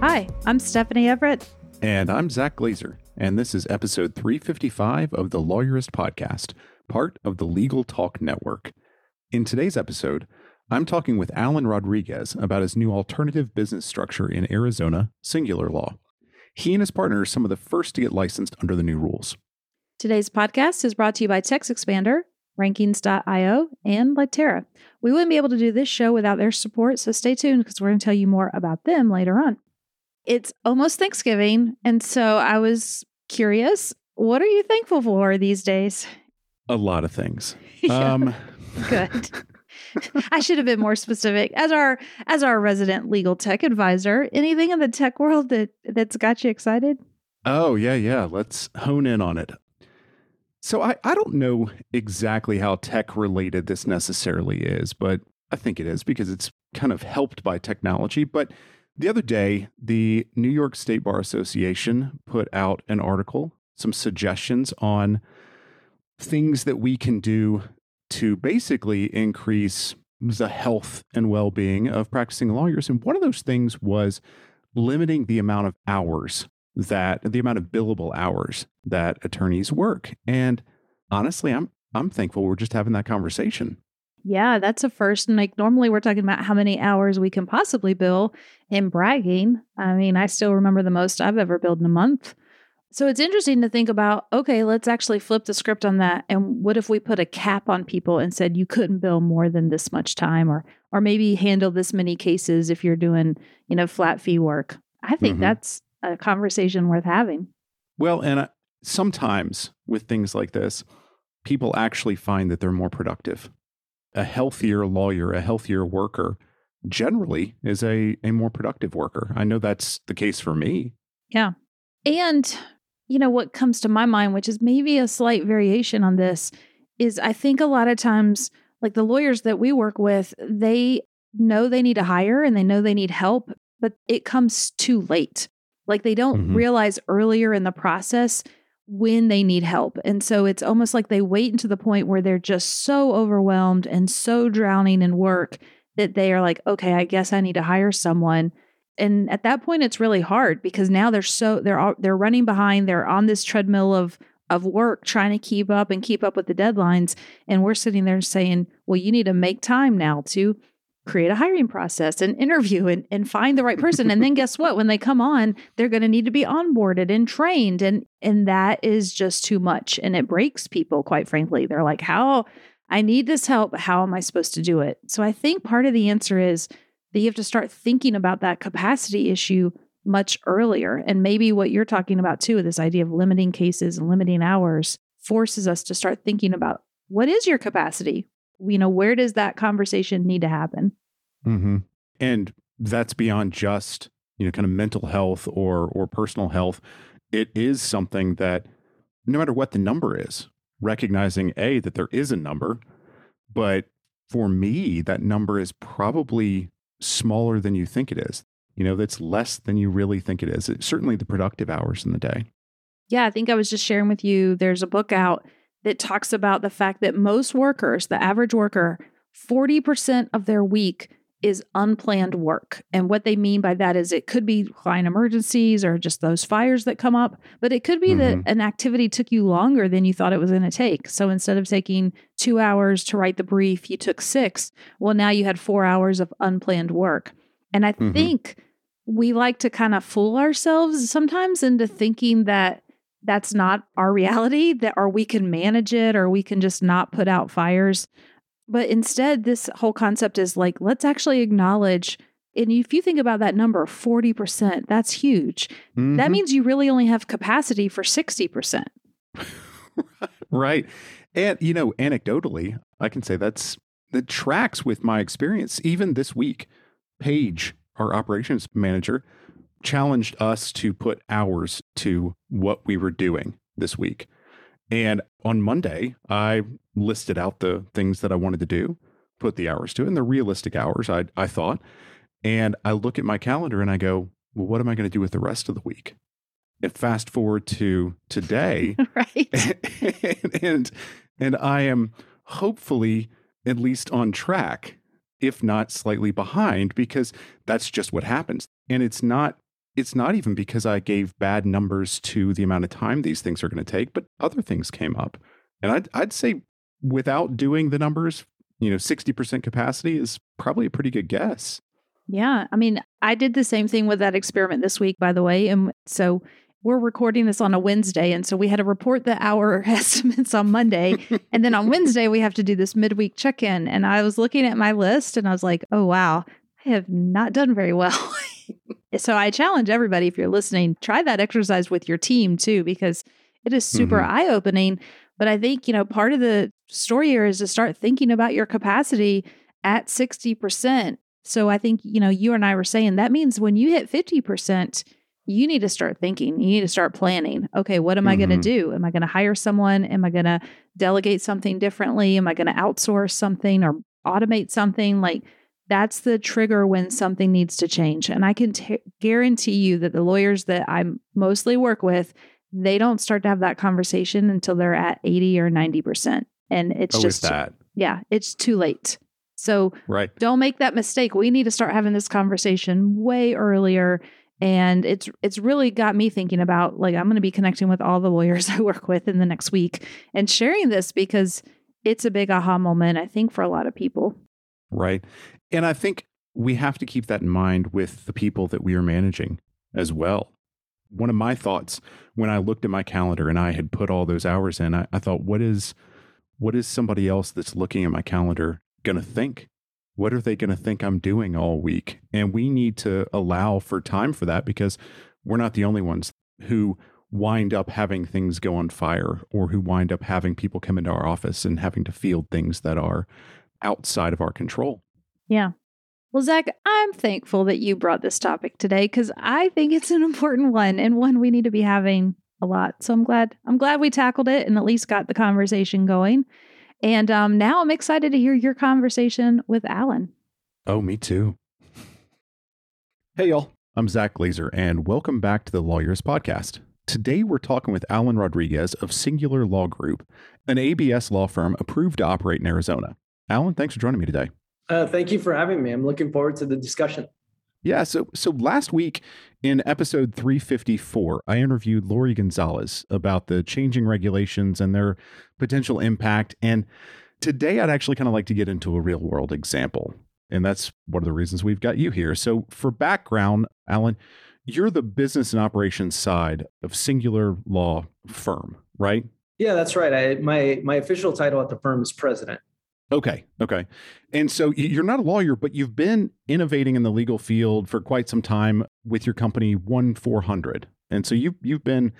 Hi, I'm Stephanie Everett. And I'm Zack Glaser, and this is episode 355 of the Lawyerist Podcast, part of the Legal Talk Network. In today's episode, I'm talking with Allen Rodriguez about his new alternative business structure in Arizona, Singular Law. He and his partner are some of the first to get licensed under the new rules. Today's podcast is brought to you by TextExpander, Rankings.io, and Litera. We wouldn't be able to do this show without their support, so stay tuned because we're going to tell you more about them later on. It's almost Thanksgiving, and so I was curious, what are you thankful for these days? A lot of things. Yeah. Um, Good. I should have been more specific. As our as our resident legal tech advisor, anything in the tech world that that's got you excited? oh, yeah, yeah. Let's hone in on it. So I, I don't know exactly how tech related this necessarily is, but I think it is because it's kind of helped by technology. But the other day, the New York State Bar Association put out an article, some suggestions on things that we can do to basically increase the health and well being of practicing lawyers. And one of those things was limiting the amount of hours that the amount of billable hours that attorneys work. And honestly, I'm I'm thankful we're just having that conversation. Yeah, that's a first. And like normally we're talking about how many hours we can possibly bill and bragging. I mean, I still remember the most I've ever billed in a month. So it's interesting to think about, okay, let's actually flip the script on that. And what if we put a cap on people and said you couldn't bill more than this much time or or maybe handle this many cases if you're doing, you know, flat fee work. I think Mhm. that's a conversation worth having. Well, and uh, sometimes with things like this, people actually find that they're more productive. A healthier lawyer, a healthier worker generally is a, a more productive worker. I know that's the case for me. Yeah. And, you know, what comes to my mind, which is maybe a slight variation on this, is I think a lot of times, like the lawyers that we work with, they know they need to hire and they know they need help, but it comes too late. Like they don't Mhm. realize earlier in the process when they need help. And so it's almost like they wait until the point where they're just so overwhelmed and so drowning in work that they are like, okay, I guess I need to hire someone and at that point it's really hard because now they're so they're they're running behind they're on this treadmill of of work trying to keep up and keep up with the deadlines and we're sitting there saying well you need to make time now to create a hiring process and interview and, and find the right person. And then guess what? When they come on they're going to need to be onboarded and trained. And and that is just too much and it breaks people quite frankly. They're like how? I need this help. How am i supposed to do it? So i think part of the answer is that you have to start thinking about that capacity issue much earlier. And maybe what you're talking about too, with this idea of limiting cases and limiting hours, forces us to start thinking about what is your capacity? You know, where does that conversation need to happen? Mm-hmm. And that's beyond just you know kind of mental health or or personal health. It is something that no matter what the number is, recognizing a that there is a number, but for me that number is probably smaller than you think it is. You know, that's less than you really think it is. It's certainly the productive hours in the day. Yeah, I think I was just sharing with you. There's a book out that talks about the fact that most workers, the average worker, 40% of their week is unplanned work. And what they mean by that is it could be client emergencies or just those fires that come up, but it could be that an activity took you longer than you thought it was going to take. So instead of taking two hours to write the brief, you took six. Well, now you had four hours of unplanned work. And I Mhm. think we like to kind of fool ourselves sometimes into thinking that that's not our reality that or we can manage it or we can just not put out fires but instead this whole concept is like let's actually acknowledge and if you think about that number 40% that's huge that Mhm. means you really only have capacity for 60% right. And you know, anecdotally, I can say that's that tracks with my experience. Even this week, Paige, our operations manager, challenged us to put hours to what we were doing this week. And on Monday, I listed out the things that I wanted to do, put the hours to it, and the realistic hours, I, I thought. And I look at my calendar and I go, well, what am I going to do with the rest of the week? And fast forward to today, right? and, and and I am hopefully at least on track, if not slightly behind, because that's just what happens. And it's not it's not even because I gave bad numbers to the amount of time these things are going to take, but other things came up. And I'd, I'd say without doing the numbers, you know, 60% capacity is probably a pretty good guess. Yeah. I mean, I did the same thing with that experiment this week, by the way. And so we're recording this on a Wednesday. And so we had to report the hour estimates on Monday. and then on Wednesday, we have to do this midweek check in. And I was looking at my list and I was like, oh, wow, I have not done very well. so I challenge everybody, if you're listening, try that exercise with your team too, because it is super mm-hmm. eye opening. But I think, you know, part of the story here is to start thinking about your capacity at 60%. So I think, you know, you and I were saying that means when you hit 50%, you need to start thinking. You need to start planning. Okay, what am mm-hmm. I going to do? Am I going to hire someone? Am I going to delegate something differently? Am I going to outsource something or automate something? Like that's the trigger when something needs to change. And I can t- guarantee you that the lawyers that I mostly work with, they don't start to have that conversation until they're at 80 or 90%. And it's oh, just that. Yeah, it's too late. So right. don't make that mistake. We need to start having this conversation way earlier. And it's it's really got me thinking about like I'm going to be connecting with all the lawyers I work with in the next week and sharing this because it's a big aha moment I think for a lot of people. Right. And I think we have to keep that in mind with the people that we are managing as well. One of my thoughts when I looked at my calendar and I had put all those hours in, I, I thought, what is what is somebody else that's looking at my calendar to think? What are they to think I'm doing all week? And we need to allow for time for that because we're not the only ones who wind up having things go on fire or who wind up having people come into our office and having to field things that are outside of our control. Yeah. Well, Zack, I'm thankful that you brought this topic today because I think it's an important one and one we need to be having a lot. So I'm glad I'm glad we tackled it and at least got the conversation going. And um, now I'm excited to hear your conversation with Allen. Oh, me too. Hey, y'all. I'm Zack Glaser, and welcome back to the Lawyerist Podcast. Today, we're talking with Allen Rodriguez of Singular Law Group, an ABS law firm approved to operate in Arizona. Allen, thanks for joining me today. Uh, thank you for having me. I'm looking forward to the discussion. Yeah, so so last week in episode 354, I interviewed Lori Gonzalez about the changing regulations and their potential impact. And today I'd actually kind of like to get into a real world example. And that's one of the reasons we've got you here. So for background, Allen, you're the business and operations side of Singular Law Firm, right? Yeah, that's right. I, my my official title at the firm is president. Okay. Okay. And so you're not a lawyer, but you've been innovating in the legal field for quite some time with your company One Four Hundred. And so you've you've been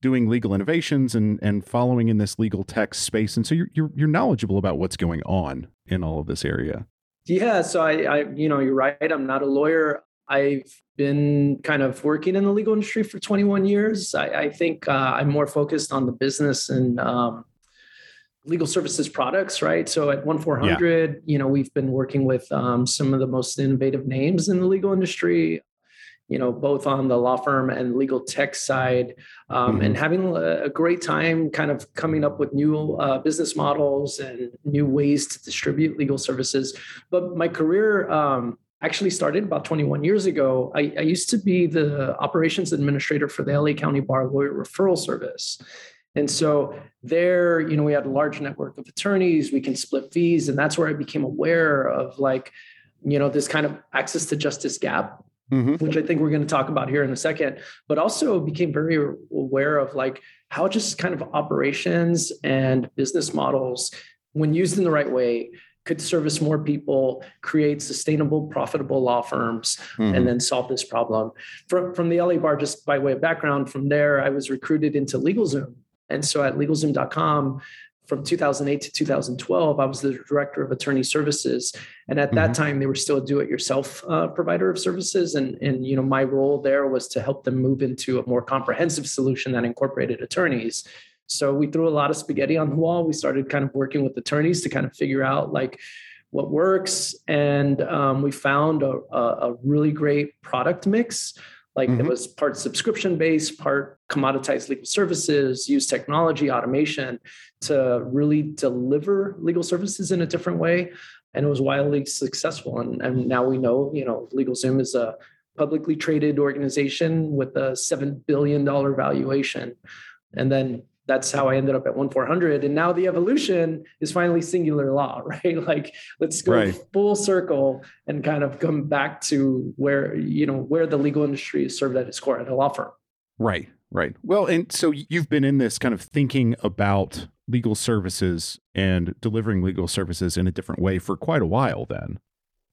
doing legal innovations and and following in this legal tech space. And so you're you're, you're knowledgeable about what's going on in all of this area. Yeah. So I, I you know you're right. I'm not a lawyer. I've been kind of working in the legal industry for 21 years. I, I think uh, I'm more focused on the business and um, legal services products, right? So at one four hundred, you know, we've been working with um, some of the most innovative names in the legal industry. You know, both on the law firm and legal tech side, um, mm-hmm. and having a great time, kind of coming up with new uh, business models and new ways to distribute legal services. But my career um, actually started about 21 years ago. I, I, used to be the operations administrator for the LA County Bar Lawyer Referral Service. And so there, you know, we had a large network of attorneys, we can split fees. And that's where I became aware of like, you know, this kind of access to justice gap, mm-hmm. which I think we're going to talk about here in a second, but also became very aware of like how just kind of operations and business models, when used in the right way, could service more people, create sustainable, profitable law firms, mm-hmm. and then solve this problem. From, from the LA bar, just by way of background, from there, I was recruited into LegalZoom and so at legalzoom.com, from 2008 to 2012, I was the director of attorney services, and at that mm-hmm. time, they were still a do-it-yourself uh, provider of services. And and you know, my role there was to help them move into a more comprehensive solution that incorporated attorneys. So we threw a lot of spaghetti on the wall. We started kind of working with attorneys to kind of figure out like what works, and um, we found a, a really great product mix like mm-hmm. it was part subscription based, part commoditized legal services, use technology, automation to really deliver legal services in a different way. And it was wildly successful. And, and now we know, you know, LegalZoom is a publicly traded organization with a $7 billion valuation. And then that's how I ended up at one four hundred. And now the evolution is finally singular law, right? Like let's go right. full circle and kind of come back to where you know where the legal industry is served at its core at a law firm. Right, right. Well, and so you've been in this kind of thinking about legal services and delivering legal services in a different way for quite a while then.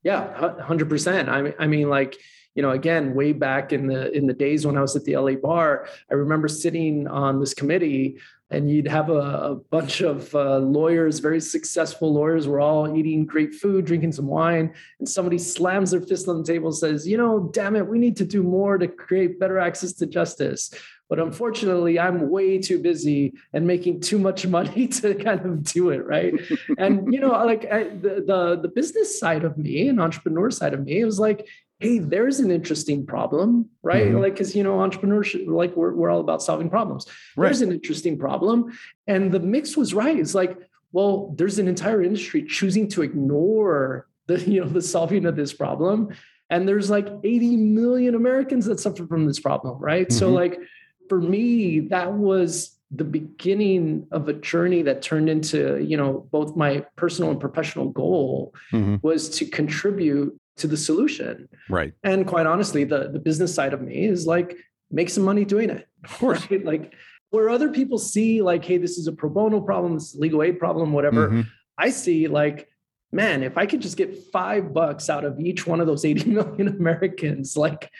Yeah, hundred percent. I mean, I mean, like you know, again, way back in the in the days when I was at the LA bar, I remember sitting on this committee and you'd have a, a bunch of uh, lawyers, very successful lawyers, were all eating great food, drinking some wine, and somebody slams their fist on the table and says, "You know, damn it, we need to do more to create better access to justice." But unfortunately, I'm way too busy and making too much money to kind of do it, right? and you know, like I, the, the the business side of me, and entrepreneur side of me, it was like, hey, there's an interesting problem, right? Mm-hmm. Like, because you know, entrepreneurship, like we're we're all about solving problems. Right. There's an interesting problem, and the mix was right. It's like, well, there's an entire industry choosing to ignore the you know the solving of this problem, and there's like 80 million Americans that suffer from this problem, right? Mm-hmm. So, like, for me, that was the beginning of a journey that turned into you know both my personal and professional goal mm-hmm. was to contribute to the solution. Right. And quite honestly, the the business side of me is like make some money doing it. Of course. Right? Like where other people see like, hey, this is a pro bono problem, this is a legal aid problem, whatever. Mm-hmm. I see like, man, if I could just get five bucks out of each one of those 80 million Americans, like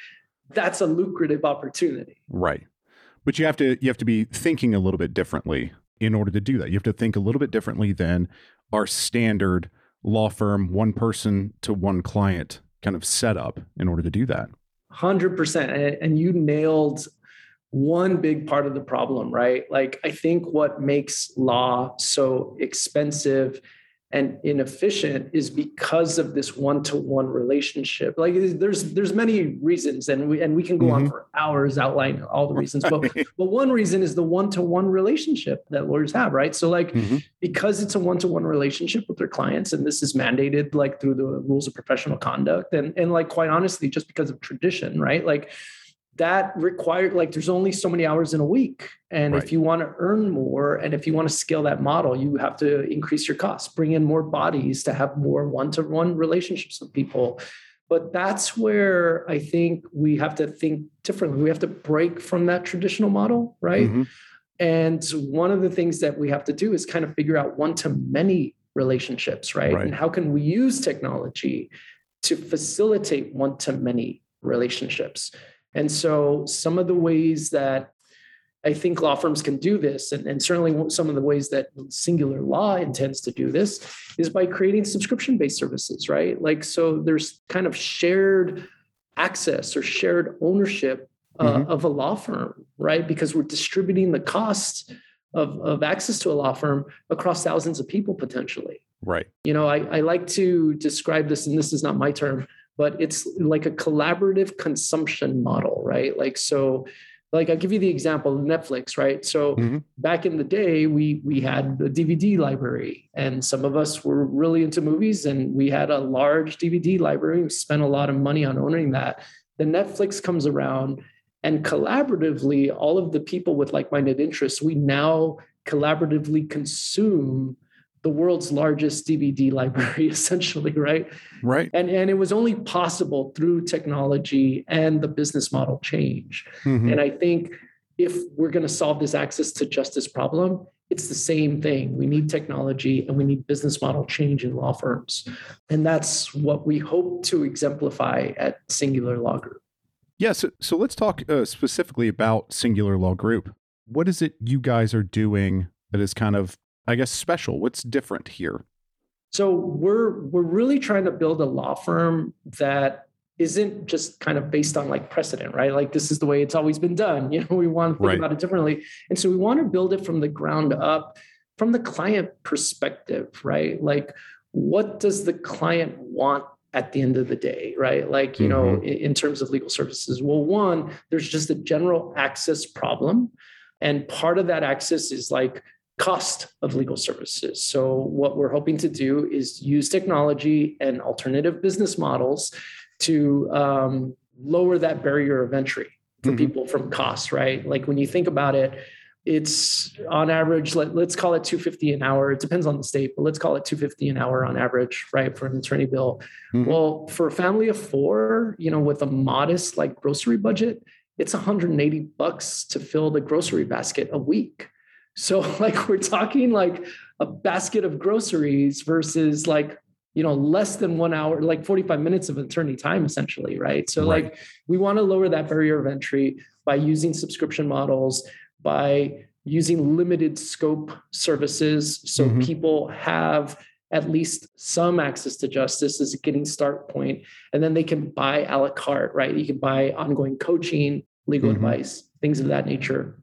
that's a lucrative opportunity. Right. But you have to you have to be thinking a little bit differently in order to do that. You have to think a little bit differently than our standard law firm, one person to one client kind of setup in order to do that. 100%. And you nailed one big part of the problem, right? Like, I think what makes law so expensive and inefficient is because of this one-to-one relationship like there's there's many reasons and we and we can go mm-hmm. on for hours outlining all the reasons but but one reason is the one-to-one relationship that lawyers have right so like mm-hmm. because it's a one-to-one relationship with their clients and this is mandated like through the rules of professional conduct and and like quite honestly just because of tradition right like that required like there's only so many hours in a week and right. if you want to earn more and if you want to scale that model you have to increase your costs bring in more bodies to have more one-to-one relationships with people but that's where i think we have to think differently we have to break from that traditional model right mm-hmm. and one of the things that we have to do is kind of figure out one-to-many relationships right? right and how can we use technology to facilitate one-to-many relationships and so, some of the ways that I think law firms can do this, and, and, certainly some of the ways that Singular Law intends to do this, is by creating subscription based services, right? Like, so there's kind of shared access or shared ownership uh, mm-hmm. of a law firm, right? Because we're distributing the cost of, of access to a law firm across thousands of people potentially. Right. You know, I, I like to describe this, and this is not my term, but it's like a collaborative consumption model, right? Like so like I'll give you the example of Netflix, right? So mm-hmm. back in the day, we we had a DVD library, and some of us were really into movies, and we had a large DVD library. We spent a lot of money on owning that. Then Netflix comes around, and collaboratively, all of the people with like-minded interests, we now collaboratively consume the world's largest DVD library, essentially, right? Right. And and it was only possible through technology and the business model change. Mm-hmm. And I think if we're going to solve this access to justice problem, it's the same thing. We need technology and we need business model change in law firms. And that's what we hope to exemplify at Singular Law Group. Yeah, so, so let's talk uh, specifically about Singular Law Group. What is it you guys are doing that is kind of I guess, special? What's different here? So we're we're really trying to build a law firm that isn't just kind of based on like precedent, right? Like this is the way it's always been done. You know, we want to think Right. about it differently. And so we want to build it from the ground up, from the client perspective, right? Like what does the client want at the end of the day, right? Like, you know, mm-hmm. in, in terms of legal services. Well, one, there's just a general access problem. And part of that access is like cost of legal services. So, what we're hoping to do is use technology and alternative business models to um, lower that barrier of entry for Mhm. people from cost, right? Like when you think about it, it's on average, let, let's call it 250 an hour. It depends on the state, but let's call it 250 an hour on average, right? For an attorney bill. Mhm. Well, for a family of four, you know, with a modest like grocery budget, it's 180 bucks to fill the grocery basket a week. So like we're talking like a basket of groceries versus like you know less than one hour like 45 minutes of attorney time essentially right so Right. like we want to lower that barrier of entry by using subscription models by using limited scope services so Mhm. people have at least some access to justice as a getting start point and then they can buy a la carte right you can buy ongoing coaching legal Mhm. advice things of that nature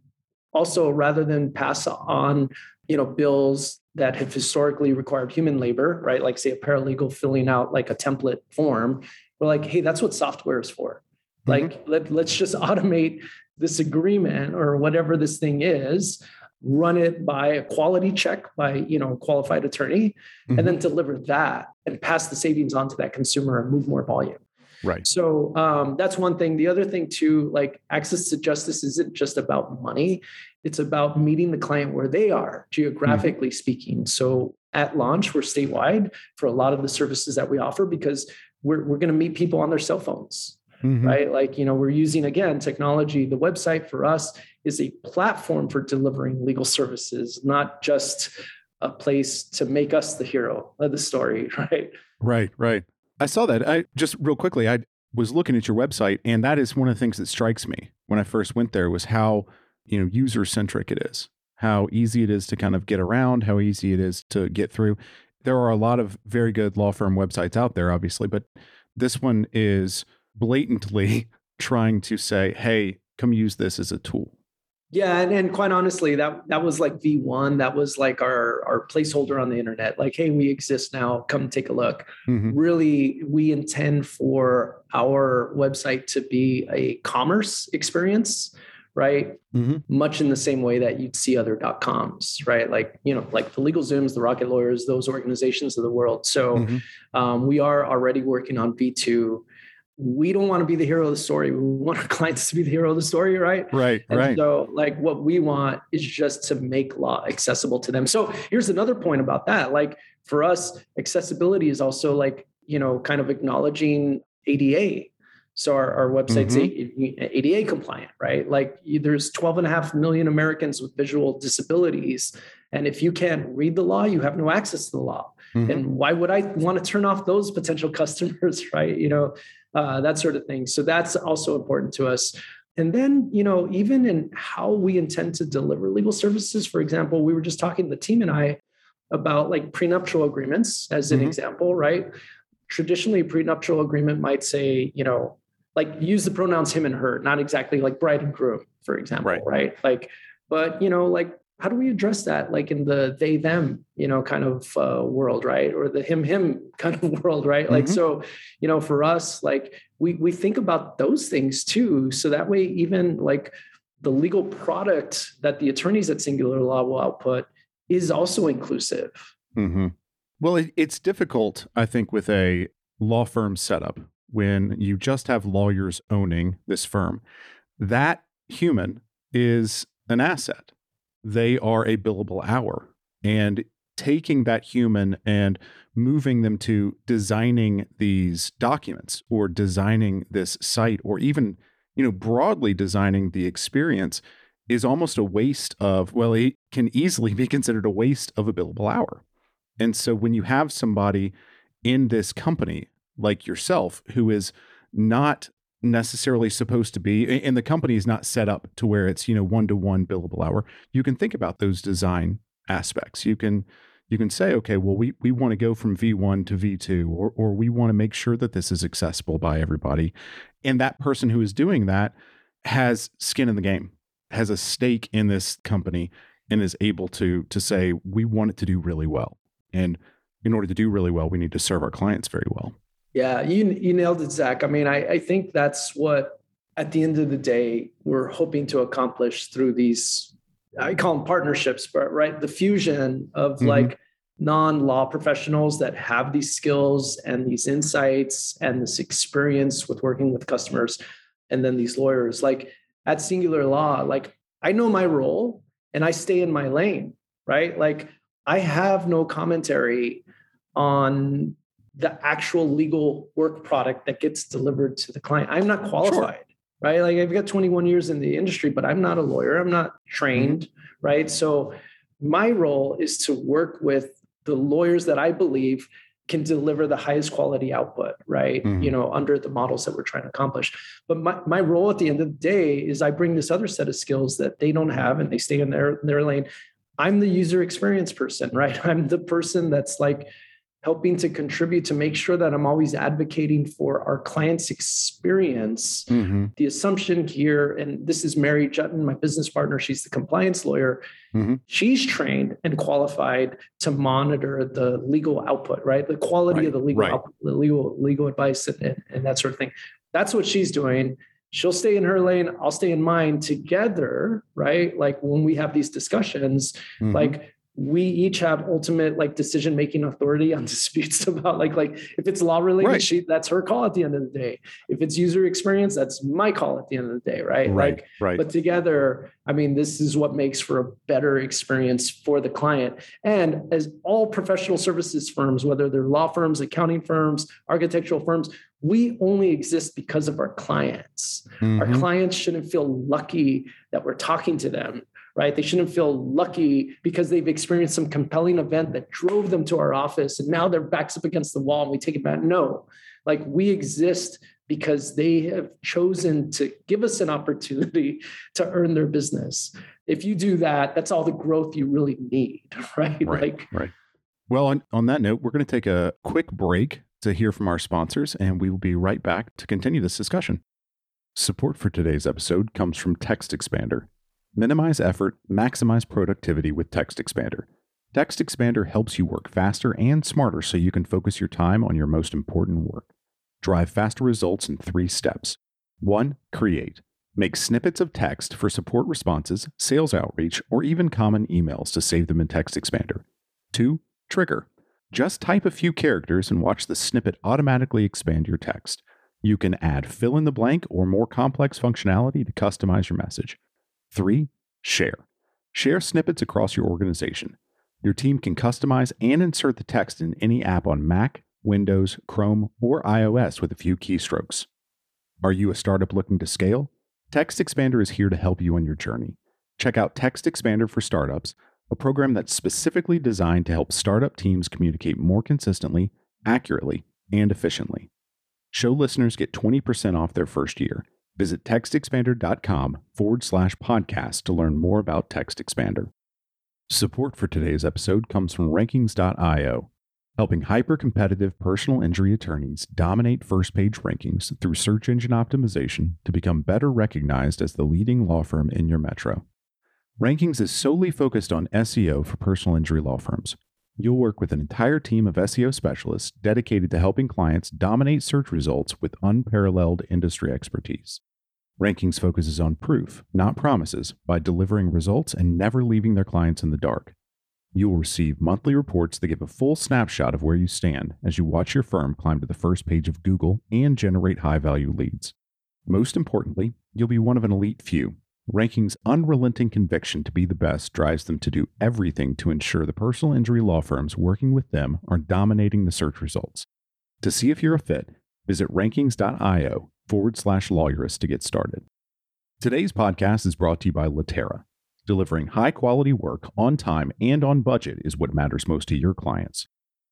also rather than pass on you know bills that have historically required human labor right? Like say a paralegal filling out like a template form we're like hey that's what software is for. Like let, let's just automate this agreement or whatever this thing is run it by a quality check by you know a qualified attorney Mhm. and then deliver that and pass the savings on to that consumer and move more volume Right. so um, that's one thing. The other thing too, like access to justice isn't just about money; it's about meeting the client where they are geographically speaking. So at launch, we're statewide for a lot of the services that we offer because we're we're going to meet people on their cell phones, Mhm. right? Like you know, we're using again technology. The website for us is a platform for delivering legal services, not just a place to make us the hero of the story, right? Right, right. I saw that. I just real quickly, I was looking at your website, and that is one of the things that strikes me when I first went there was how you know user centric it is, how easy it is to kind of get around, how easy it is to get through. There are a lot of very good law firm websites out there, obviously, but this one is blatantly trying to say, "Hey, come use this as a tool." Yeah, and, and quite honestly, that that was like V1. That was like our our placeholder on the internet. Like, hey, we exist now. Come take a look. Mhm. Really, we intend for our website to be a commerce experience, right? Mhm. Much in the same way that you'd see other dot coms, right? Like you know, like the Legal Zooms, the Rocket Lawyers, those organizations of the world. So Mhm. um, we are already working on V2. We don't want to be the hero of the story. We want our clients to be the hero of the story, right? Right, And right. so, like, what we want is just to make law accessible to them. So, here's another point about that. Like, for us, accessibility is also like, you know, kind of acknowledging ADA. So, our, our website's Mm-hmm. ADA compliant, right? Like, there's 12 and a half million Americans with visual disabilities. And if you can't read the law, you have no access to the law. Mhm. And why would I want to turn off those potential customers, right? You know, uh, that sort of thing. So that's also important to us. And then, you know, even in how we intend to deliver legal services, for example, we were just talking, the team and I, about like prenuptial agreements as an Mhm. example, right? Traditionally, a prenuptial agreement might say, you know, like use the pronouns him and her, not exactly like bride and groom, for example, Right. right? Like, but, you know, like how do we address that like in the they them you know kind of uh, world right or the him him kind of world right like Mhm. so you know for us like we we think about those things too so that way even like the legal product that the attorneys at singular law will output is also inclusive mm-hmm. Well, it, it's difficult, I think, with a law firm setup when you just have lawyers owning this firm. That human is an asset. They are a billable hour. And taking that human and moving them to designing these documents or designing this site or even you know broadly designing the experience is almost a waste of well it can easily be considered a waste of a billable hour and so when you have somebody in this company like yourself who is not necessarily supposed to be and the company is not set up to where it's you know one to one billable hour you can think about those design aspects. You can you can say, okay, well, we, we want to go from V1 to V2, or, or we want to make sure that this is accessible by everybody. And that person who is doing that has skin in the game, has a stake in this company, and is able to to say, we want it to do really well. And in order to do really well, we need to serve our clients very well. Yeah, you you nailed it, Zack. I mean, I, I think that's what at the end of the day we're hoping to accomplish through these I call them partnerships, but right, the fusion of mm-hmm. like non-law professionals that have these skills and these insights and this experience with working with customers, and then these lawyers. Like at Singular Law, like I know my role and I stay in my lane, right? Like I have no commentary on the actual legal work product that gets delivered to the client. I'm not qualified. Sure right? Like I've got 21 years in the industry, but I'm not a lawyer. I'm not trained, mm-hmm. right? So my role is to work with the lawyers that I believe can deliver the highest quality output, right? Mm-hmm. You know, under the models that we're trying to accomplish. But my, my role at the end of the day is I bring this other set of skills that they don't have and they stay in their, their lane. I'm the user experience person, right? I'm the person that's like, helping to contribute to make sure that I'm always advocating for our clients' experience. Mm-hmm. The assumption here, and this is Mary Juetten, my business partner, she's the compliance lawyer. Mm-hmm. She's trained and qualified to monitor the legal output, right? The quality right. of the legal right. output, the legal legal advice and, and, and that sort of thing. That's what she's doing she'll stay in her lane i'll stay in mine together right like when we have these discussions mm-hmm. like we each have ultimate like decision making authority on disputes about like like if it's law related right. she that's her call at the end of the day if it's user experience that's my call at the end of the day right right like right but together i mean this is what makes for a better experience for the client and as all professional services firms whether they're law firms accounting firms architectural firms we only exist because of our clients. Mm-hmm. Our clients shouldn't feel lucky that we're talking to them right? They shouldn't feel lucky because they've experienced some compelling event that drove them to our office and now their back's up against the wall and we take it back. No, like we exist because they have chosen to give us an opportunity to earn their business. If you do that, that's all the growth you really need, right? Right. Like, right. Well, on, on that note, we're going to take a quick break to hear from our sponsors, and we will be right back to continue this discussion. Support for today's episode comes from TextExpander. Minimize effort, maximize productivity with TextExpander. Text Expander helps you work faster and smarter so you can focus your time on your most important work. Drive faster results in three steps. 1. Create. Make snippets of text for support responses, sales outreach, or even common emails to save them in TextExpander. 2. Trigger. Just type a few characters and watch the snippet automatically expand your text. You can add fill in the blank or more complex functionality to customize your message. Three, share. Share snippets across your organization. Your team can customize and insert the text in any app on Mac, Windows, Chrome, or iOS with a few keystrokes. Are you a startup looking to scale? TextExpander is here to help you on your journey. Check out TextExpander for Startups, a program that's specifically designed to help startup teams communicate more consistently, accurately, and efficiently. Show listeners get 20% off their first year. Visit textexpander.com forward slash podcast to learn more about TextExpander. Support for today's episode comes from Rankings.io, helping hyper competitive personal injury attorneys dominate first page rankings through search engine optimization to become better recognized as the leading law firm in your metro. Rankings is solely focused on SEO for personal injury law firms. You'll work with an entire team of SEO specialists dedicated to helping clients dominate search results with unparalleled industry expertise. Rankings focuses on proof, not promises, by delivering results and never leaving their clients in the dark. You will receive monthly reports that give a full snapshot of where you stand as you watch your firm climb to the first page of Google and generate high value leads. Most importantly, you'll be one of an elite few. Rankings' unrelenting conviction to be the best drives them to do everything to ensure the personal injury law firms working with them are dominating the search results. To see if you're a fit, visit rankings.io forward slash lawyerist to get started. Today's podcast is brought to you by Litera. Delivering high quality work on time and on budget is what matters most to your clients.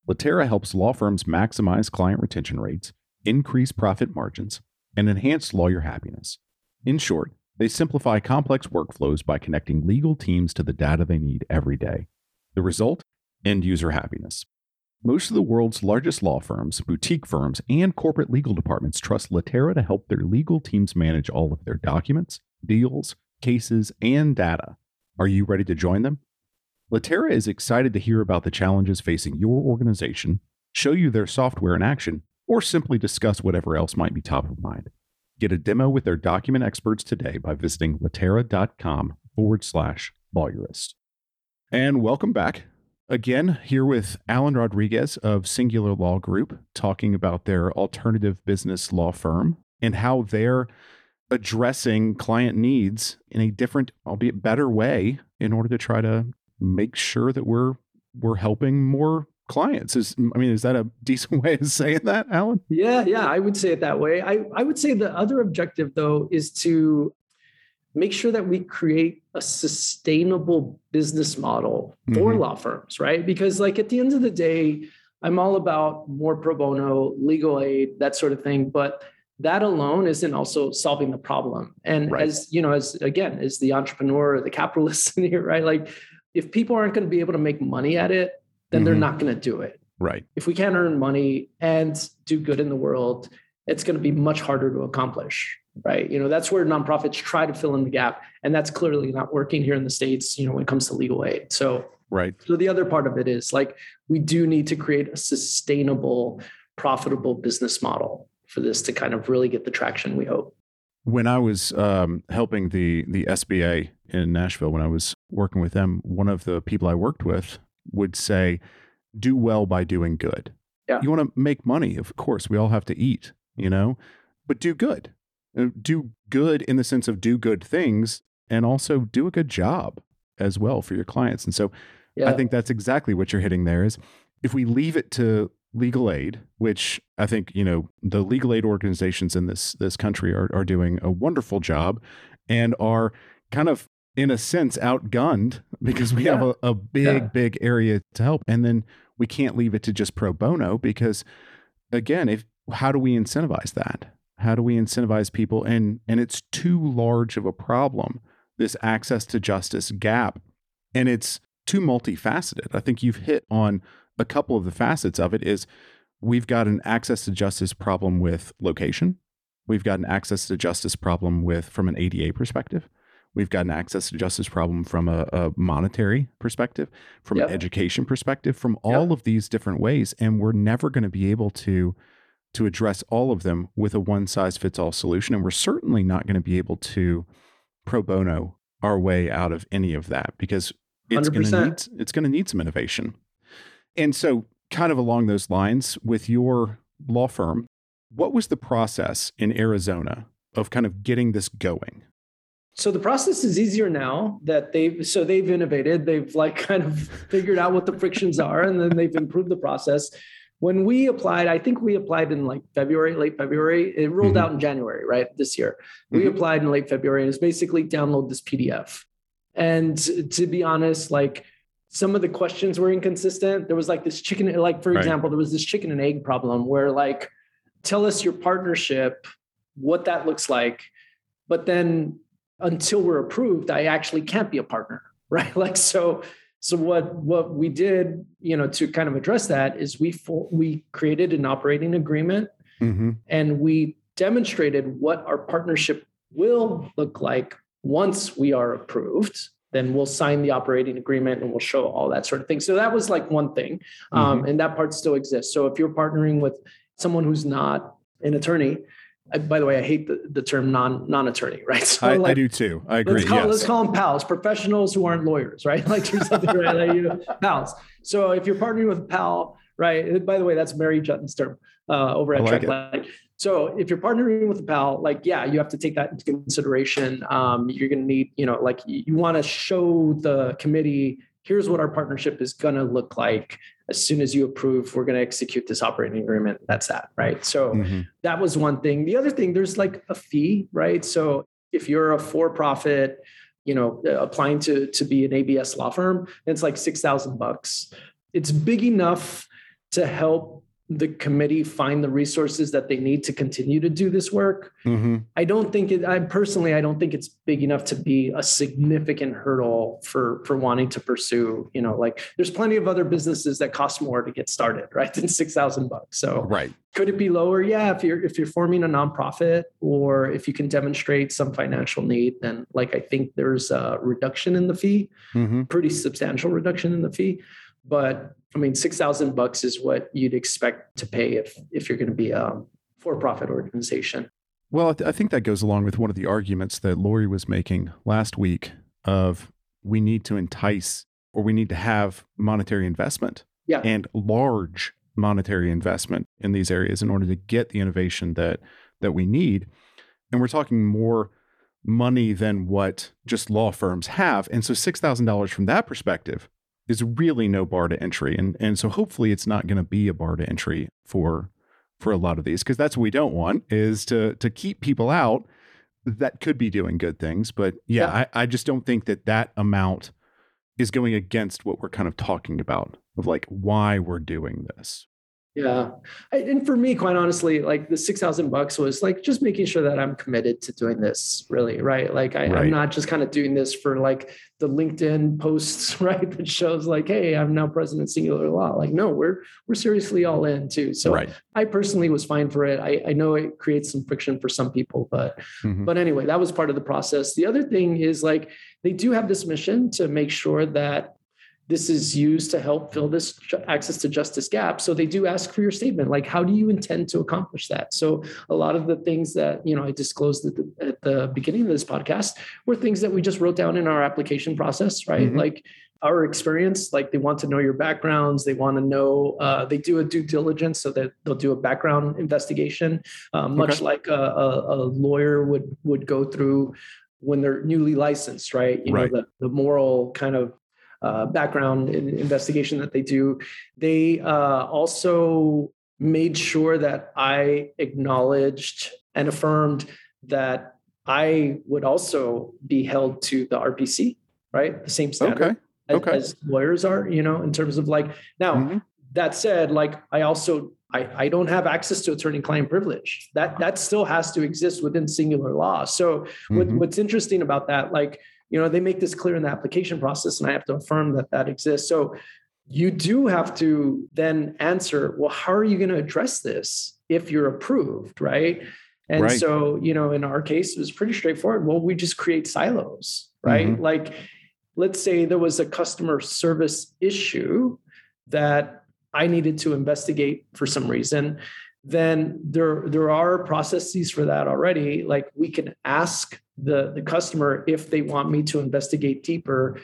Litera helps law firms maximize client retention rates, increase profit margins, and enhance lawyer happiness. In short, they simplify complex workflows by connecting legal teams to the data they need every day. The result? End user happiness. Most of the world's largest law firms, boutique firms, and corporate legal departments trust Litera to help their legal teams manage all of their documents, deals, cases, and data. Are you ready to join them? Litera is excited to hear about the challenges facing your organization, show you their software in action, or simply discuss whatever else might be top of mind. Get a demo with their document experts today by visiting litera.com forward slash lawyerist. And welcome back. Again, here with Allen Rodriguez of Singular Law Group, talking about their alternative business law firm and how they're addressing client needs in a different, albeit better way in order to try to make sure that we're we're helping more clients. Is I mean, is that a decent way of saying that, Allen? Yeah, yeah, I would say it that way. I, I would say the other objective though is to make sure that we create a sustainable business model for mm-hmm. law firms, right? Because like at the end of the day, I'm all about more pro bono, legal aid, that sort of thing. But that alone isn't also solving the problem. And right. as you know, as again, as the entrepreneur, or the capitalist in here, right? Like if people aren't going to be able to make money at it, then mm-hmm. they're not going to do it. Right. If we can't earn money and do good in the world, it's going to be much harder to accomplish. Right. You know, that's where nonprofits try to fill in the gap. And that's clearly not working here in the States, you know, when it comes to legal aid. So, right. So the other part of it is like we do need to create a sustainable, profitable business model for this to kind of really get the traction we hope. When I was um, helping the the SBA in Nashville, when I was working with them, one of the people I worked with would say, "Do well by doing good." Yeah. You want to make money, of course. We all have to eat, you know, but do good. Uh, do good in the sense of do good things, and also do a good job as well for your clients. And so, yeah. I think that's exactly what you're hitting there. Is if we leave it to legal aid, which I think you know the legal aid organizations in this this country are are doing a wonderful job, and are kind of in a sense outgunned because we yeah. have a, a big yeah. big area to help, and then we can't leave it to just pro bono because again, if how do we incentivize that? How do we incentivize people? And and it's too large of a problem. This access to justice gap, and it's too multifaceted. I think you've hit on a couple of the facets of it is we've got an access to justice problem with location. We've got an access to justice problem with from an ADA perspective. We've got an access to justice problem from a, a monetary perspective, from yep. an education perspective, from all yep. of these different ways. And we're never going to be able to to address all of them with a one size fits all solution. And we're certainly not going to be able to pro bono our way out of any of that because it's going to need it's going to need some innovation. And so, kind of along those lines, with your law firm, what was the process in Arizona of kind of getting this going? So the process is easier now that they've so they've innovated, they've like kind of figured out what the frictions are, and then they've improved the process. When we applied, I think we applied in like February, late February. It rolled mm-hmm. out in January, right? This year. We mm-hmm. applied in late February, and it's basically download this PDF. And to be honest, like some of the questions were inconsistent. There was like this chicken, like for right. example, there was this chicken and egg problem where like, tell us your partnership, what that looks like, but then until we're approved, I actually can't be a partner, right? Like so. So what what we did, you know, to kind of address that is we we created an operating agreement, mm-hmm. and we demonstrated what our partnership will look like once we are approved then we'll sign the operating agreement and we'll show all that sort of thing. So that was like one thing. Um, mm-hmm. And that part still exists. So if you're partnering with someone who's not an attorney, I, by the way, I hate the, the term non non attorney, right? So I, like, I, do too. I agree. Let's call, yes. let's call them pals, professionals who aren't lawyers, right? Like or something, right? Like, you know, pals. So if you're partnering with a pal, right? By the way, that's Mary Juetten's term uh, over at like Traklight. So if you're partnering with a pal, like, yeah, you have to take that into consideration. Um, you're going to need, you know, like you want to show the committee, here's what our partnership is going to look like. As soon as you approve, we're going to execute this operating agreement. That's that. Right. So mm-hmm. that was one thing. The other thing, there's like a fee, right? So if you're a for profit, you know, applying to, to be an ABS law firm, it's like 6,000 bucks. It's big enough to help the committee find the resources that they need to continue to do this work. Mm-hmm. I don't think it. I personally, I don't think it's big enough to be a significant hurdle for for wanting to pursue. You know, like there's plenty of other businesses that cost more to get started, right? Than six thousand bucks. So Right. could it be lower? Yeah, if you're if you're forming a nonprofit or if you can demonstrate some financial need, then like I think there's a reduction in the fee, Mm-hmm. pretty substantial reduction in the fee. But I mean, six thousand bucks is what you'd expect to pay if if you're going to be a um, for-profit organization. Well, I, th- I think that goes along with one of the arguments that Lori was making last week of we need to entice or we need to have monetary investment Yeah. and large monetary investment in these areas in order to get the innovation that that we need. And we're talking more money than what just law firms have. And so $6,000 from that perspective is really no bar to entry. And and so hopefully it's not going to be a bar to entry for for a lot of these because that's what we don't want is to to keep people out that could be doing good things. But yeah, Yeah. I, I just don't think that that amount is going against what we're kind of talking about of like why we're doing this. Yeah. I- And for me, quite honestly, like the 6,000 bucks was like just making sure that I'm committed to doing this really, right? Like I, Right. I'm not just kind of doing this for like the LinkedIn posts, right? That shows like, hey, I'm now president singular law. Like, no, we're we're seriously all in too. So right. I personally was fine for it. I, I know it creates some friction for some people, but Mhm. but anyway, that was part of the process. The other thing is like they do have this mission to make sure that this is used to help fill this access to justice gap. So they do ask for your statement, like how do you intend to accomplish that? So a lot of the things that you know I disclosed at the, at the beginning of this podcast were things that we just wrote down in our application process, right? Mhm. Like our experience, like they want to know your backgrounds, they want to know, uh, they do a due diligence so that they'll do a background investigation, um, much Okay. like a, a, a lawyer would would go through when they're newly licensed, right? You Right. know, the, the moral kind of uh, background in investigation that they do. They uh, also made sure that I acknowledged and affirmed that I would also be held to the RPC, right? The same standard Okay. as, Okay. as lawyers are, you know, in terms of like now Mhm. that said, like I also I, I don't have access to attorney-client privilege. That that still has to exist within singular law. So what, Mhm. what's interesting about that, like you know, they make this clear in the application process, and I have to affirm that that exists. So you do have to then answer, well, how are you going to address this if you're approved, right? And Right. so, you know, in our case, it was pretty straightforward. Well, we just create silos, right? Mhm. Like, let's say there was a customer service issue that I needed to investigate for some reason, then there there are processes for that already. Like we can ask the the customer if they want me to investigate deeper.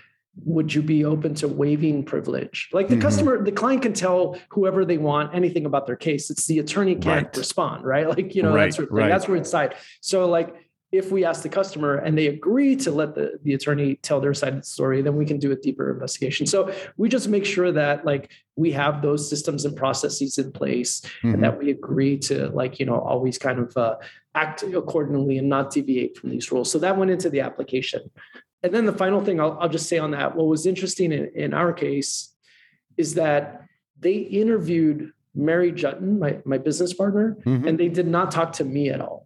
Would you be open to waiving privilege? Like the Mhm. customer, the client can tell whoever they want anything about their case. It's the attorney can't Right. respond, right? Like you know Right, that sort of thing. right. That's where it's side. So like if we ask the customer and they agree to let the, the attorney tell their side of the story, then we can do a deeper investigation. So we just make sure that like we have those systems and processes in place Mhm. and that we agree to like, you know, always kind of uh, act accordingly and not deviate from these rules. So that went into the application. And then the final thing I'll, I'll just say on that, what was interesting in, in our case is that they interviewed Mary Juetten, my, my business partner, Mhm. and they did not talk to me at all.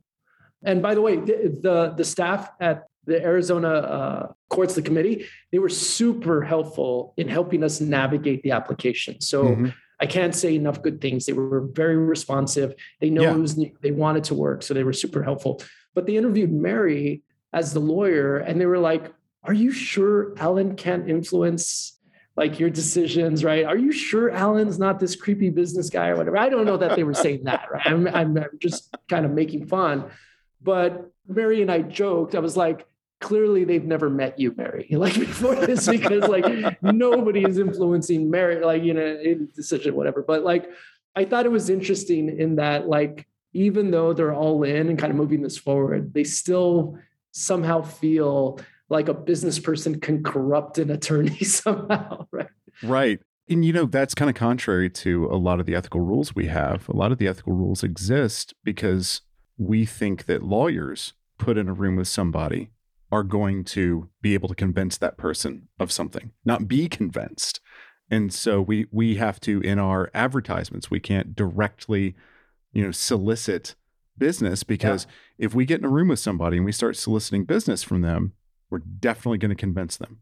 And by the way, the the, the staff at the Arizona uh, courts, the committee, they were super helpful in helping us navigate the application. So Mhm. I can't say enough good things. They were very responsive. They know Yeah. it was new. they wanted to work, so they were super helpful. But they interviewed Mary as the lawyer, and they were like, "Are you sure Allen can't influence?" Like your decisions, right? Are you sure Allen's not this creepy business guy or whatever? I don't know that they were saying that, right? I'm, I'm, I'm just kind of making fun. But Mary and I joked. I was like, clearly they've never met you, Mary, like before this, because like nobody is influencing Mary, like, you know, decision, whatever. But like, I thought it was interesting in that, like, even though they're all in and kind of moving this forward, they still somehow feel like a business person can corrupt an attorney somehow, right? Right. And you know, that's kind of contrary to a lot of the ethical rules we have. A lot of the ethical rules exist because we think that lawyers put in a room with somebody are going to be able to convince that person of something, not be convinced. And so we we have to in our advertisements, we can't directly, you know, solicit business because yeah. if we get in a room with somebody and we start soliciting business from them, we're definitely going to convince them.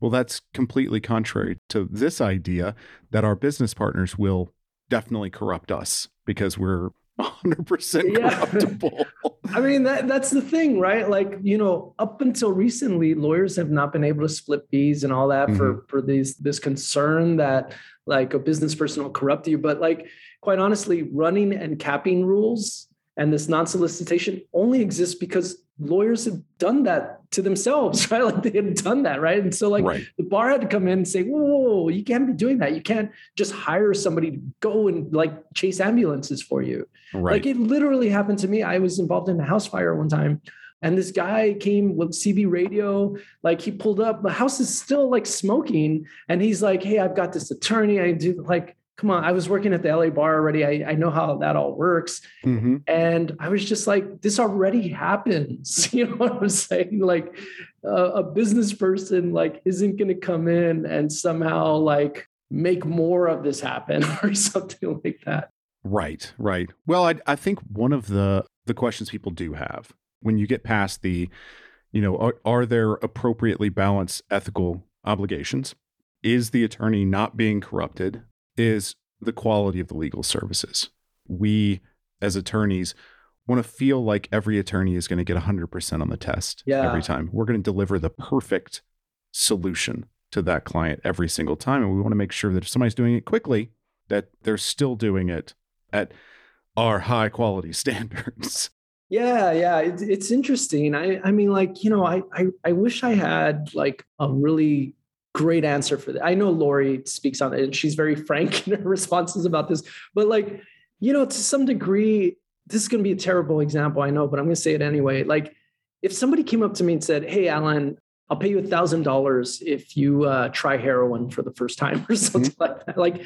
Well, that's completely contrary to this idea that our business partners will definitely corrupt us because we're 100% corruptible. I mean, that, that's the thing, right? Like, you know, up until recently, lawyers have not been able to split fees and all that mm-hmm. for, for these, this concern that like a business person will corrupt you. But like, quite honestly, running and capping rules and this non-solicitation only exists because lawyers have done that to themselves, right? Like they had done that, right? And so like right. the bar had to come in and say, whoa, whoa, whoa, you can't be doing that. You can't just hire somebody to go and like chase ambulances for you. Right. Like it literally happened to me. I was involved in a house fire one time. And this guy came with CB radio, like he pulled up, the house is still like smoking. And he's like, Hey, I've got this attorney. I do like, come on, I was working at the LA bar already. I, I know how that all works. Mm-hmm. And I was just like, this already happens. You know what I'm saying? Like uh, a business person like isn't going to come in and somehow like make more of this happen or something like that. Right, right. Well, I, I think one of the the questions people do have when you get past the, you know, are, are there appropriately balanced ethical obligations? Is the attorney not being corrupted? Is the quality of the legal services. We, as attorneys, want to feel like every attorney is going to get 100% on the test yeah. every time. We're going to deliver the perfect solution to that client every single time. And we want to make sure that if somebody's doing it quickly, that they're still doing it at our high quality standards. Yeah, yeah, it's, it's interesting. I, I mean, like you know, I, I, I wish I had like a really great answer for that. I know Lori speaks on it and she's very frank in her responses about this, but like, you know, to some degree, this is going to be a terrible example, I know, but I'm going to say it anyway. Like, if somebody came up to me and said, Hey, Allen, I'll pay you a thousand dollars if you uh, try heroin for the first time or something mm-hmm. like that. Like,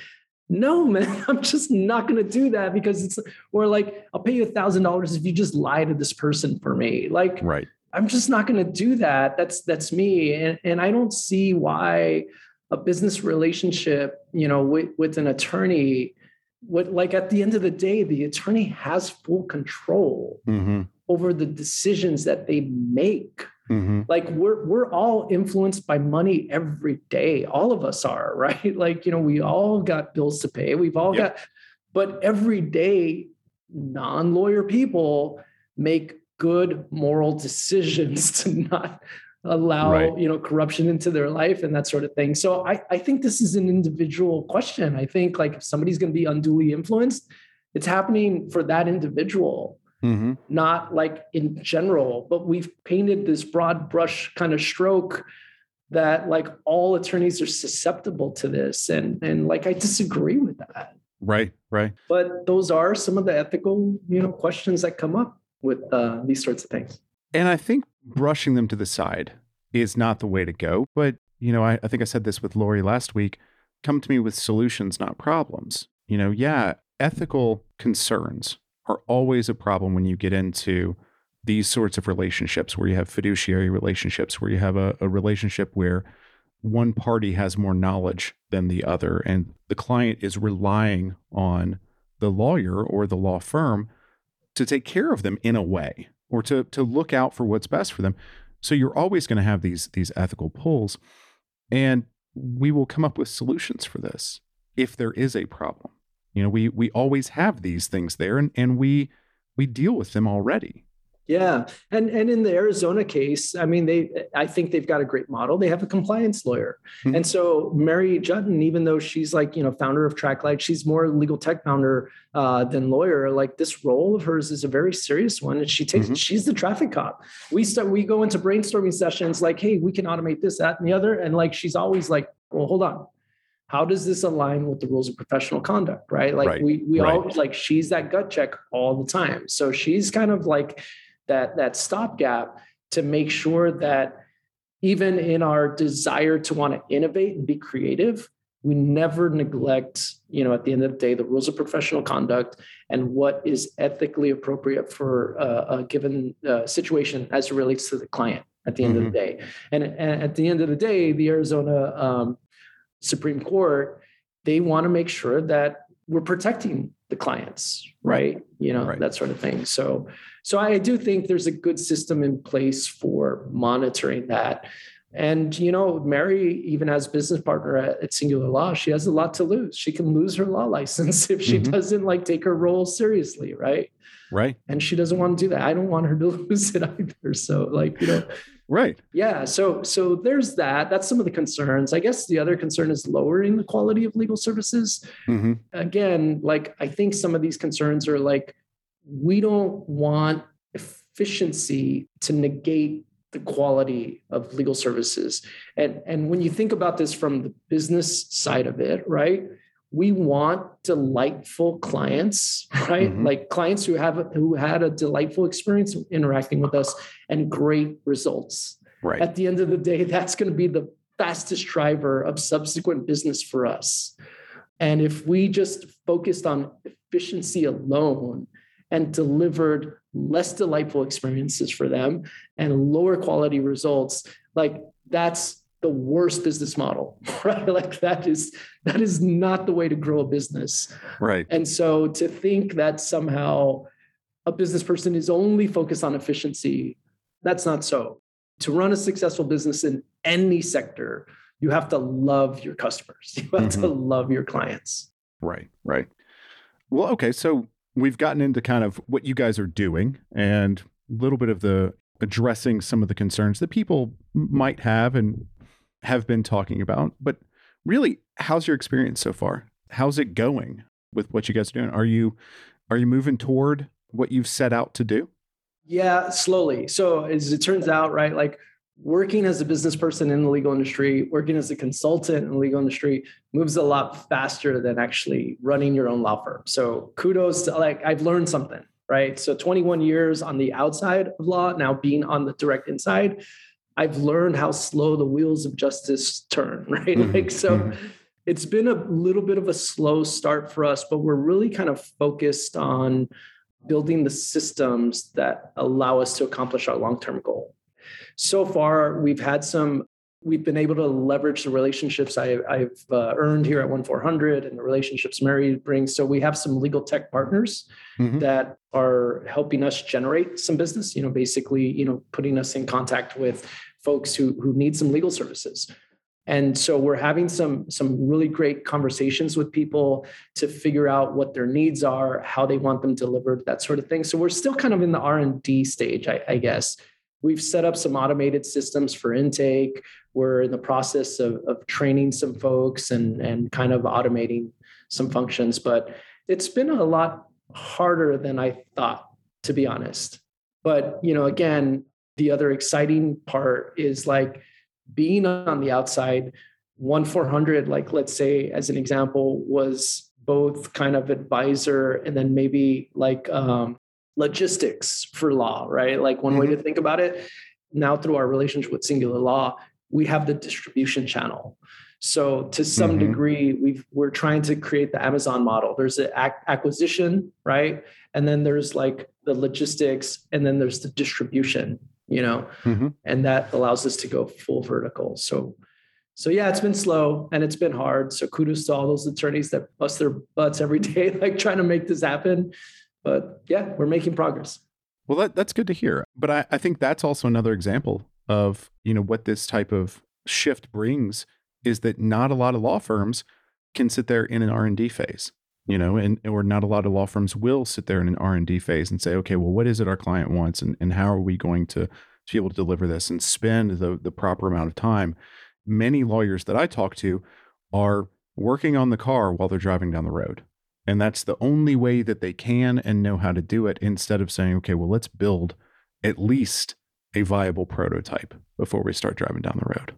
no, man, I'm just not going to do that because it's, or like, I'll pay you a thousand dollars if you just lie to this person for me. Like, right. I'm just not going to do that. That's that's me, and and I don't see why a business relationship, you know, with with an attorney, what like at the end of the day, the attorney has full control mm-hmm. over the decisions that they make. Mm-hmm. Like we're we're all influenced by money every day. All of us are, right? Like you know, we all got bills to pay. We've all yep. got, but every day, non-lawyer people make good moral decisions to not allow right. you know corruption into their life and that sort of thing. So i i think this is an individual question. I think like if somebody's going to be unduly influenced it's happening for that individual mm-hmm. not like in general. But we've painted this broad brush kind of stroke that like all attorneys are susceptible to this. And and like i disagree with that. Right right. But those are some of the ethical you know questions that come up with uh, these sorts of things. And I think brushing them to the side is not the way to go. But, you know, I, I think I said this with Lori last week come to me with solutions, not problems. You know, yeah, ethical concerns are always a problem when you get into these sorts of relationships where you have fiduciary relationships, where you have a, a relationship where one party has more knowledge than the other, and the client is relying on the lawyer or the law firm to take care of them in a way or to to look out for what's best for them. So you're always going to have these these ethical pulls and we will come up with solutions for this if there is a problem. You know, we we always have these things there and and we we deal with them already. Yeah, and and in the Arizona case, I mean, they I think they've got a great model. They have a compliance lawyer, mm-hmm. and so Mary Juetten, even though she's like you know founder of Traklight, she's more legal tech founder uh, than lawyer. Like this role of hers is a very serious one, and she takes mm-hmm. she's the traffic cop. We start we go into brainstorming sessions like, hey, we can automate this, that, and the other, and like she's always like, well, hold on, how does this align with the rules of professional conduct right like right. we we right. all like she's that gut check all the time so she's kind of like that that stopgap to make sure that even in our desire to want to innovate and be creative we never neglect you know at the end of the day the rules of professional conduct and what is ethically appropriate for uh, a given uh, situation as it relates to the client at the end mm-hmm. of the mm-hmm. day and, and, at the end of the day the arizona um, Supreme Court, they want to make sure that we're protecting the clients, right? You know, Right. that sort of thing. So, so I do think there's a good system in place for monitoring that. And you know, Mary, even as business partner at, at Singular Law, she has a lot to lose. She can lose her law license if she Mhm. doesn't like take her role seriously, right? Right. And she doesn't want to do that. I don't want her to lose it either. So, like, you know, Right. yeah. So, so there's that. That's some of the concerns. I guess the other concern is lowering the quality of legal services hmm again, like I think some of these concerns are like, we don't want efficiency to negate the quality of legal services. And, and when you think about this from the business side of it, right? We want delightful clients, right? Mhm. Like clients who have who had a delightful experience interacting with us and great results Right. at the end of the day, that's going to be the fastest driver of subsequent business for us. And if we just focused on efficiency alone and delivered less delightful experiences for them and lower quality results, like that's the worst business model, right? Like that is that is not the way to grow a business. Right. And so to think that somehow a business person is only focused on efficiency, that's not so. To run a successful business in any sector, you have to love your customers. You have to Mhm. love your clients. Right, right. Well, okay. So we've gotten into kind of what you guys are doing and a little bit of the addressing some of the concerns that people might have and have been talking about. But really, how's your experience so far? How's it going with what you guys are doing? Are you are you moving toward what you've set out to do? Yeah, slowly. So as it turns out, right, like working as a business person in the legal industry, working as a consultant in the legal industry moves a lot faster than actually running your own law firm. So kudos to like I've learned something, right? So 21 years on the outside of law, now being on the direct inside, I've learned how slow the wheels of justice turn, right? Mhm, Like so mhm. it's been a little bit of a slow start for us, but we're really kind of focused on building the systems that allow us to accomplish our long-term goal. So far, we've had some. We've been able to leverage the relationships I, have uh, earned here at One Four Hundred and the relationships Mary brings. So we have some legal tech partners Mhm. that are helping us generate some business. You know, basically, you know, putting us in contact with folks who who need some legal services. And so we're having some some really great conversations with people to figure out what their needs are, how they want them delivered, that sort of thing. So we're still kind of in the R and D stage, I, I guess. We've set up some automated systems for intake. We're in the process of, of training some folks and, and kind of automating some functions, but it's been a lot harder than I thought, to be honest. But you know, again, the other exciting part is like being on the outside. One four hundred, like let's say as an example, was both kind of advisor and then maybe like um, logistics for law, right? Like one way to think about it. Now through our relationship with Singular Law, we have the distribution channel. So to some Mhm. degree, we've we're trying to create the Amazon model. There's an ac- acquisition, right? And then there's like the logistics, and then there's the distribution, you know, Mhm. and that allows us to go full vertical. So, so yeah, it's been slow and it's been hard. So kudos to all those attorneys that bust their butts every day, like trying to make this happen. But yeah, we're making progress. Well, that, that's good to hear. But I, I think that's also another example of, you know, what this type of shift brings is that not a lot of law firms can sit there in an R&D phase, you know, and or not a lot of law firms will sit there in an R&D phase and say, okay, well, what is it our client wants and, and how are we going to, to be able to deliver this and spend the, the proper amount of time? Many lawyers that I talk to are working on the car while they're driving down the road. And that's the only way that they can and know how to do it instead of saying, okay, well, let's build at least a viable prototype before we start driving down the road.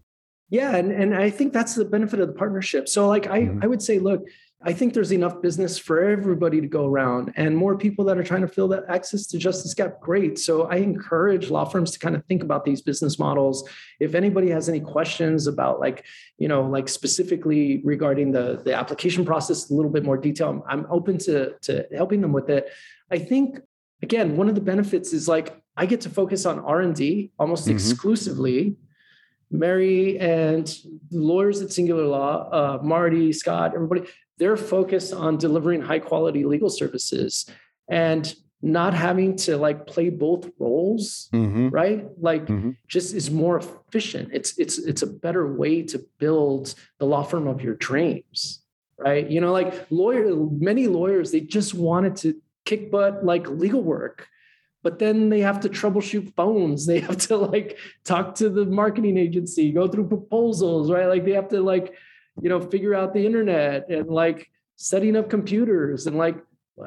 Yeah, and, and I think that's the benefit of the partnership. So like I, Mhm. I would say, look, I think there's enough business for everybody to go around and more people that are trying to fill that access to justice gap, great. So I encourage law firms to kind of think about these business models. If anybody has any questions about like, you know, like specifically regarding the, the application process, a little bit more detail, I'm, I'm open to, to helping them with it. I think again, one of the benefits is like I get to focus on R&D almost Mhm. exclusively Mary and lawyers at Singular Law, uh, Marty, Scott, everybody, they're focused on delivering high quality legal services and not having to like play both roles, mm-hmm. right? Like mm-hmm. just is more efficient. It's it's it's a better way to build the law firm of your dreams, right? You know, like lawyer, many lawyers they just wanted to kick butt like legal work but then they have to troubleshoot phones they have to like talk to the marketing agency go through proposals right like they have to like you know figure out the internet and like setting up computers and like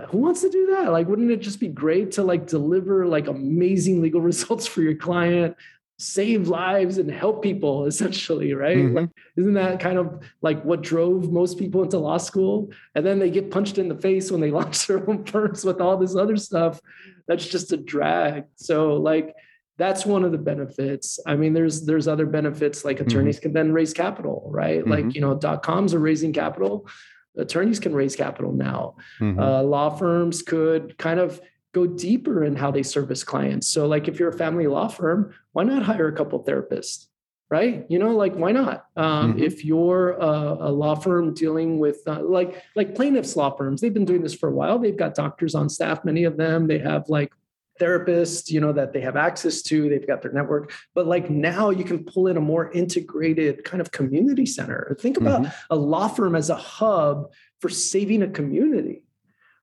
who wants to do that? Like wouldn't it just be great to like deliver like amazing legal results for your client save lives and help people essentially right? Mm-hmm. like, isn't that kind of like what drove most people into law school? And then they get punched in the face when they launch their own firms with all this other stuff that's just a drag. So like that's one of the benefits i mean there's there's other benefits like mm-hmm. attorneys mm-hmm. can then raise capital right mm-hmm. like you know dot coms are raising capital attorneys can raise capital now mm-hmm. uh, law firms could kind of go deeper in how they service clients. So, like if you're a family law firm, why not hire a couple therapists? Right? You know, like why not? Um, mm-hmm. If you're a, a, law firm dealing with uh, like like plaintiffs law firms, they've been doing this for a while. They've got doctors on staff. Many of them they have like therapists, you know, that they have access to. They've got their network. But like now, you can pull in a more integrated kind of community center. Think about mm-hmm. a law firm as a hub for saving a community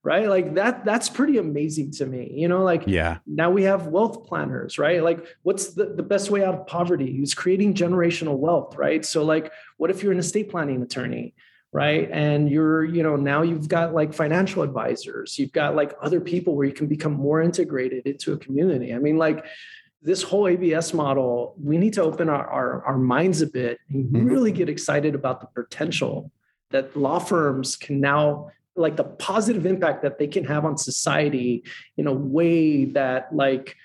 right like that that's pretty amazing to me you know like yeah now we have wealth planners right like what's the, the best way out of poverty who's creating generational wealth right so like what if you're an estate planning attorney right? And you're you know now you've got like financial advisors. You've got like other people where you can become more integrated into a community. I mean like this whole abs model we need to open our, our, our minds a bit and mm-hmm. really get excited about the potential that law firms can now like the positive impact that they can have on society in a way that like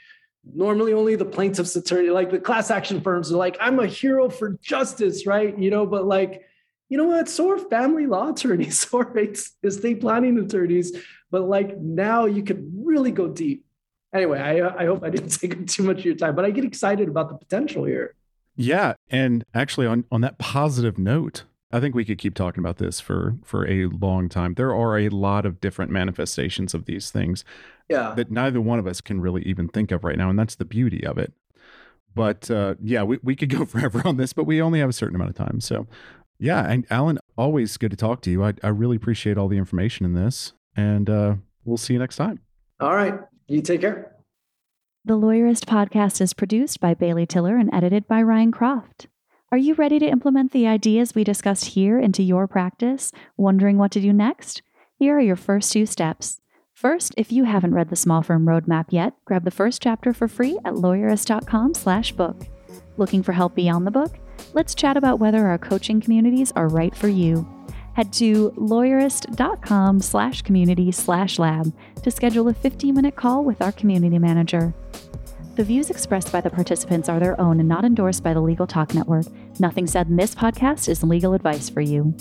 normally only the plaintiffs attorney like the class action firms are like i'm a hero for justice right? You know but like you know what so are family law attorneys so are estate planning attorneys but like now you could really go deep anyway I, I hope i didn't take too much of your time but i get excited about the potential here yeah and actually on on that positive note I think we could keep talking about this for for a long time. There are a lot of different manifestations of these things yeah. that neither one of us can really even think of right now, and that's the beauty of it. But uh, yeah, we, we could go forever on this, but we only have a certain amount of time. So yeah, and Allen, always good to talk to you. I, I really appreciate all the information in this, and uh, we'll see you next time. All right, you take care. The Lawyerist podcast is produced by Bailey Tiller and edited by Ryan Croft. Are you ready to implement the ideas we discussed here into your practice? Wondering what to do next? Here are your first two steps. First, if you haven't read the Small Firm Roadmap yet, grab the first chapter for free at lawyerist.com slash book. Looking for help beyond the book? Let's chat about whether our coaching communities are right for you. Head to lawyerist.com slash community slash lab to schedule a 15 minute call with our community manager. The views expressed by the participants are their own and not endorsed by the Legal Talk Network. Nothing said in this podcast is legal advice for you.